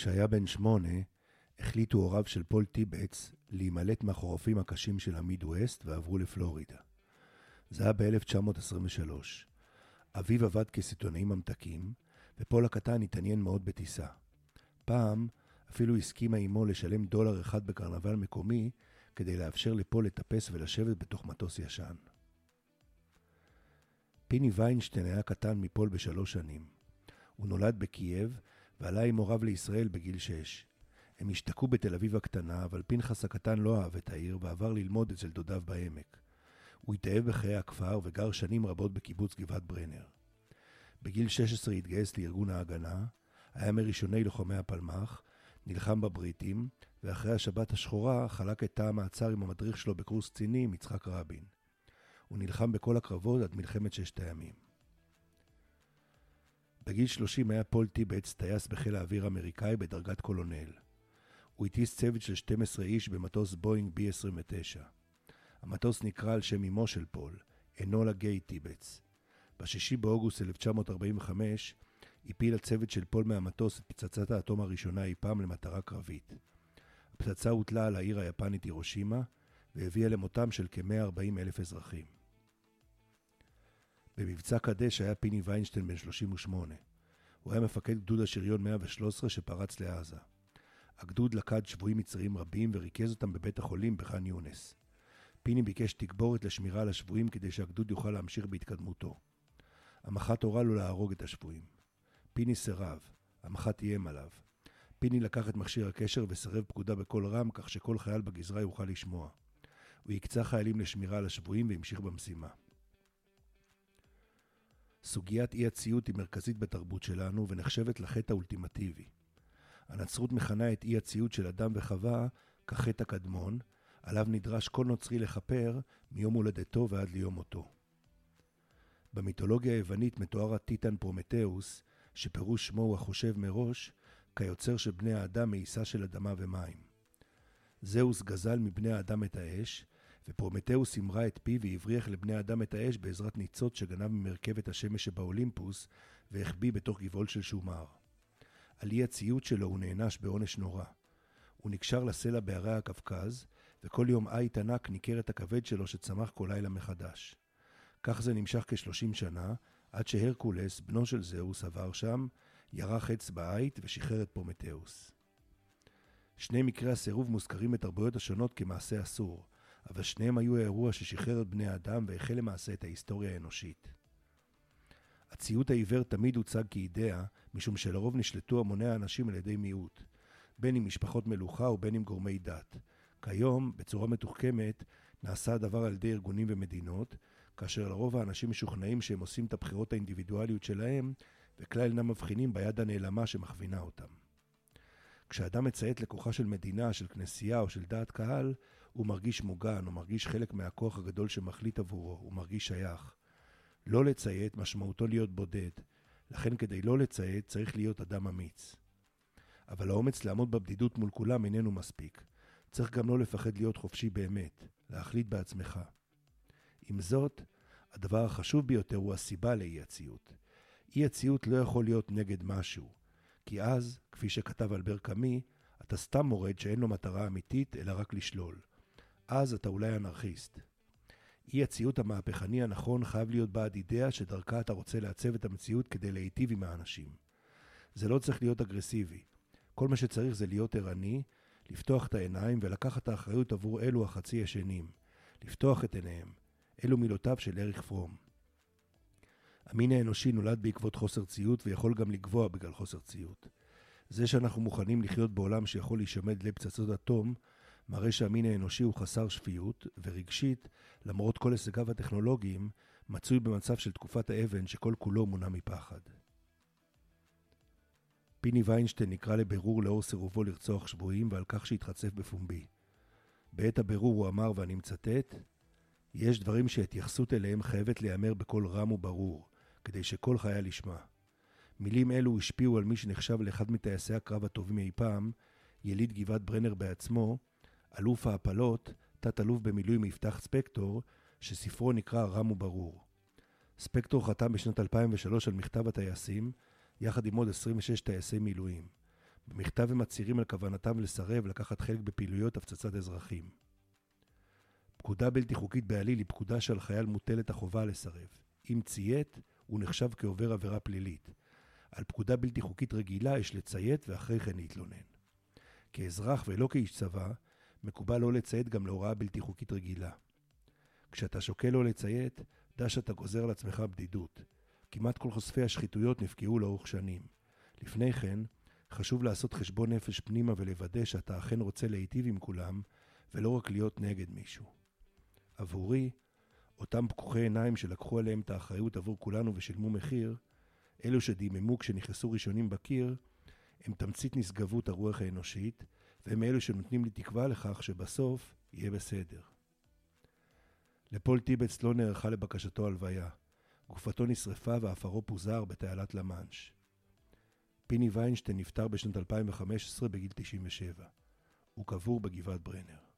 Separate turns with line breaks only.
כשהיה בן שמונה, החליטו הוריו של פול טיבץ להימלט מהחורפים הקשים של המידווסט ועברו לפלורידה. זה היה ב-1923. אביו עבד כסיטונאי ממתקים, ופול הקטן התעניין מאוד בטיסה. פעם אפילו הסכימה אמו לשלם דולר אחד בקרנבל מקומי כדי לאפשר לפול לטפס ולשבת בתוך מטוס ישן. פיני ויינשטיין היה קטן מפול בשלוש שנים. הוא נולד בקייב ועלה עם הוריו לישראל בגיל שש. הם השתקעו בתל אביב הקטנה, אבל פנחס הקטן לא אהב את העיר ועבר ללמוד אצל דודיו בעמק. הוא התאהב בחיי הכפר וגר שנים רבות בקיבוץ גבעת ברנר. בגיל 16 התגייס לארגון ההגנה, היה מראשוני לוחמי הפלמ"ח, נלחם בבריטים, ואחרי השבת השחורה חלק את תא המעצר עם המדריך שלו בקורס קצינים, יצחק רבין. הוא נלחם בכל הקרבות עד מלחמת ששת הימים. בגיל 30 היה פול טיבץ טייס בחיל האוויר האמריקאי בדרגת קולונל. הוא הטיס צוות של 12 איש במטוס בואינג B-29. המטוס נקרא על שם אמו של פול, אנולה גיי טיבץ. ב-6 באוגוסט 1945 הפיל הצוות של פול מהמטוס את פצצת האטום הראשונה אי פעם למטרה קרבית. הפצצה הוטלה על העיר היפנית הירושימה והביאה למותם של כ-140 אלף אזרחים. במבצע קדש היה פיני ויינשטיין בן 38. הוא היה מפקד גדוד השריון 113 שפרץ לעזה. הגדוד לקד שבויים מצריים רבים וריכז אותם בבית החולים בח'אן יונס. פיני ביקש תגבורת לשמירה על השבויים כדי שהגדוד יוכל להמשיך בהתקדמותו. המח"ט הורה לו להרוג את השבויים. פיני סירב, המח"ט איים עליו. פיני לקח את מכשיר הקשר וסירב פקודה בקול רם כך שכל חייל בגזרה יוכל לשמוע. הוא הקצה חיילים לשמירה על השבויים והמשיך במשימה. סוגיית אי הציות היא מרכזית בתרבות שלנו ונחשבת לחטא האולטימטיבי. הנצרות מכנה את אי הציות של אדם וחווה כחטא הקדמון, עליו נדרש כל נוצרי לכפר מיום הולדתו ועד ליום מותו. במיתולוגיה היוונית מתואר הטיטן פרומטאוס, שפירוש שמו הוא החושב מראש, כיוצר של בני האדם מעיסה של אדמה ומים. זאוס גזל מבני האדם את האש, ופרומטאוס המרה את פיו והבריח לבני האדם את האש בעזרת ניצוץ שגנב ממרכבת השמש שבאולימפוס, והחביא בתוך גבעול של שומר. על אי הציות שלו הוא נענש בעונש נורא. הוא נקשר לסלע בהרי הקווקז, וכל יום עיט ענק ניקר את הכבד שלו שצמח כל לילה מחדש. כך זה נמשך כשלושים שנה, עד שהרקולס, בנו של זאוס, עבר שם, ירה חץ בעיט ושחרר את פרומטאוס. שני מקרי הסירוב מוזכרים בתרבויות השונות כמעשה אסור, אבל שניהם היו האירוע ששחרר את בני האדם והחל למעשה את ההיסטוריה האנושית. הציות העיוור תמיד הוצג כאידאה, משום שלרוב נשלטו המוני האנשים על ידי מיעוט, בין אם משפחות מלוכה ובין אם גורמי דת. כיום, בצורה מתוחכמת, נעשה הדבר על ידי ארגונים ומדינות, כאשר לרוב האנשים משוכנעים שהם עושים את הבחירות האינדיבידואליות שלהם, וכלל אינם מבחינים ביד הנעלמה שמכווינה אותם. כשאדם מציית לכוחה של מדינה, של כנסייה או של דעת קהל, הוא מרגיש מוגן, הוא מרגיש חלק מהכוח הגדול שמחליט עבורו, הוא מרגיש שייך. לא לציית משמעותו להיות בודד, לכן כדי לא לציית צריך להיות אדם אמיץ. אבל האומץ לעמוד בבדידות מול כולם איננו מספיק. צריך גם לא לפחד להיות חופשי באמת, להחליט בעצמך. עם זאת, הדבר החשוב ביותר הוא הסיבה לאי הציות. אי הציות לא יכול להיות נגד משהו, כי אז, כפי שכתב אלבר קאמי, אתה סתם מורד שאין לו מטרה אמיתית, אלא רק לשלול. אז אתה אולי אנרכיסט. אי הציות המהפכני הנכון חייב להיות בעד אידאה שדרכה אתה רוצה לעצב את המציאות כדי להיטיב עם האנשים. זה לא צריך להיות אגרסיבי. כל מה שצריך זה להיות ערני, לפתוח את העיניים ולקחת את האחריות עבור אלו החצי ישנים. לפתוח את עיניהם. אלו מילותיו של אריך פרום. המין האנושי נולד בעקבות חוסר ציות ויכול גם לגבוה בגלל חוסר ציות. זה שאנחנו מוכנים לחיות בעולם שיכול להישמד לפצצות אטום, מראה שהמין האנושי הוא חסר שפיות, ורגשית, למרות כל הישגיו הטכנולוגיים, מצוי במצב של תקופת האבן שכל כולו מונע מפחד. פיני ויינשטיין נקרא לבירור לאור סירובו לרצוח שבויים ועל כך שהתחצף בפומבי. בעת הבירור הוא אמר, ואני מצטט, יש דברים שהתייחסות אליהם חייבת להיאמר בקול רם וברור, כדי שכל חייל ישמע. מילים אלו השפיעו על מי שנחשב לאחד מטייסי הקרב הטובים אי פעם, יליד גבעת ברנר בעצמו, אלוף ההפלות, תת-אלוף במילואים יפתח ספקטור, שספרו נקרא רם וברור. ספקטור חתם בשנת 2003 על מכתב הטייסים, יחד עם עוד 26 טייסי מילואים. במכתב הם מצהירים על כוונתם לסרב לקחת חלק בפעילויות הפצצת אזרחים. פקודה בלתי חוקית בעליל היא פקודה שעל חייל מוטלת החובה לסרב. אם ציית, הוא נחשב כעובר עבירה פלילית. על פקודה בלתי חוקית רגילה יש לציית ואחרי כן להתלונן. כאזרח ולא כאיש צבא, מקובל לא לציית גם להוראה בלתי חוקית רגילה. כשאתה שוקל לא לציית, דע שאתה גוזר על עצמך בדידות. כמעט כל חושפי השחיתויות נפגעו לאורך שנים. לפני כן, חשוב לעשות חשבון נפש פנימה ולוודא שאתה אכן רוצה להיטיב עם כולם, ולא רק להיות נגד מישהו. עבורי, אותם פקוחי עיניים שלקחו עליהם את האחריות עבור כולנו ושילמו מחיר, אלו שדיממו כשנכנסו ראשונים בקיר, הם תמצית נשגבות הרוח האנושית, והם אלו שנותנים לי תקווה לכך שבסוף יהיה בסדר. לפול טיבץ לא נערכה לבקשתו הלוויה. גופתו נשרפה ועפרו פוזר בתעלת למאנש. פיני ויינשטיין נפטר בשנת 2015 בגיל 97. הוא קבור בגבעת ברנר.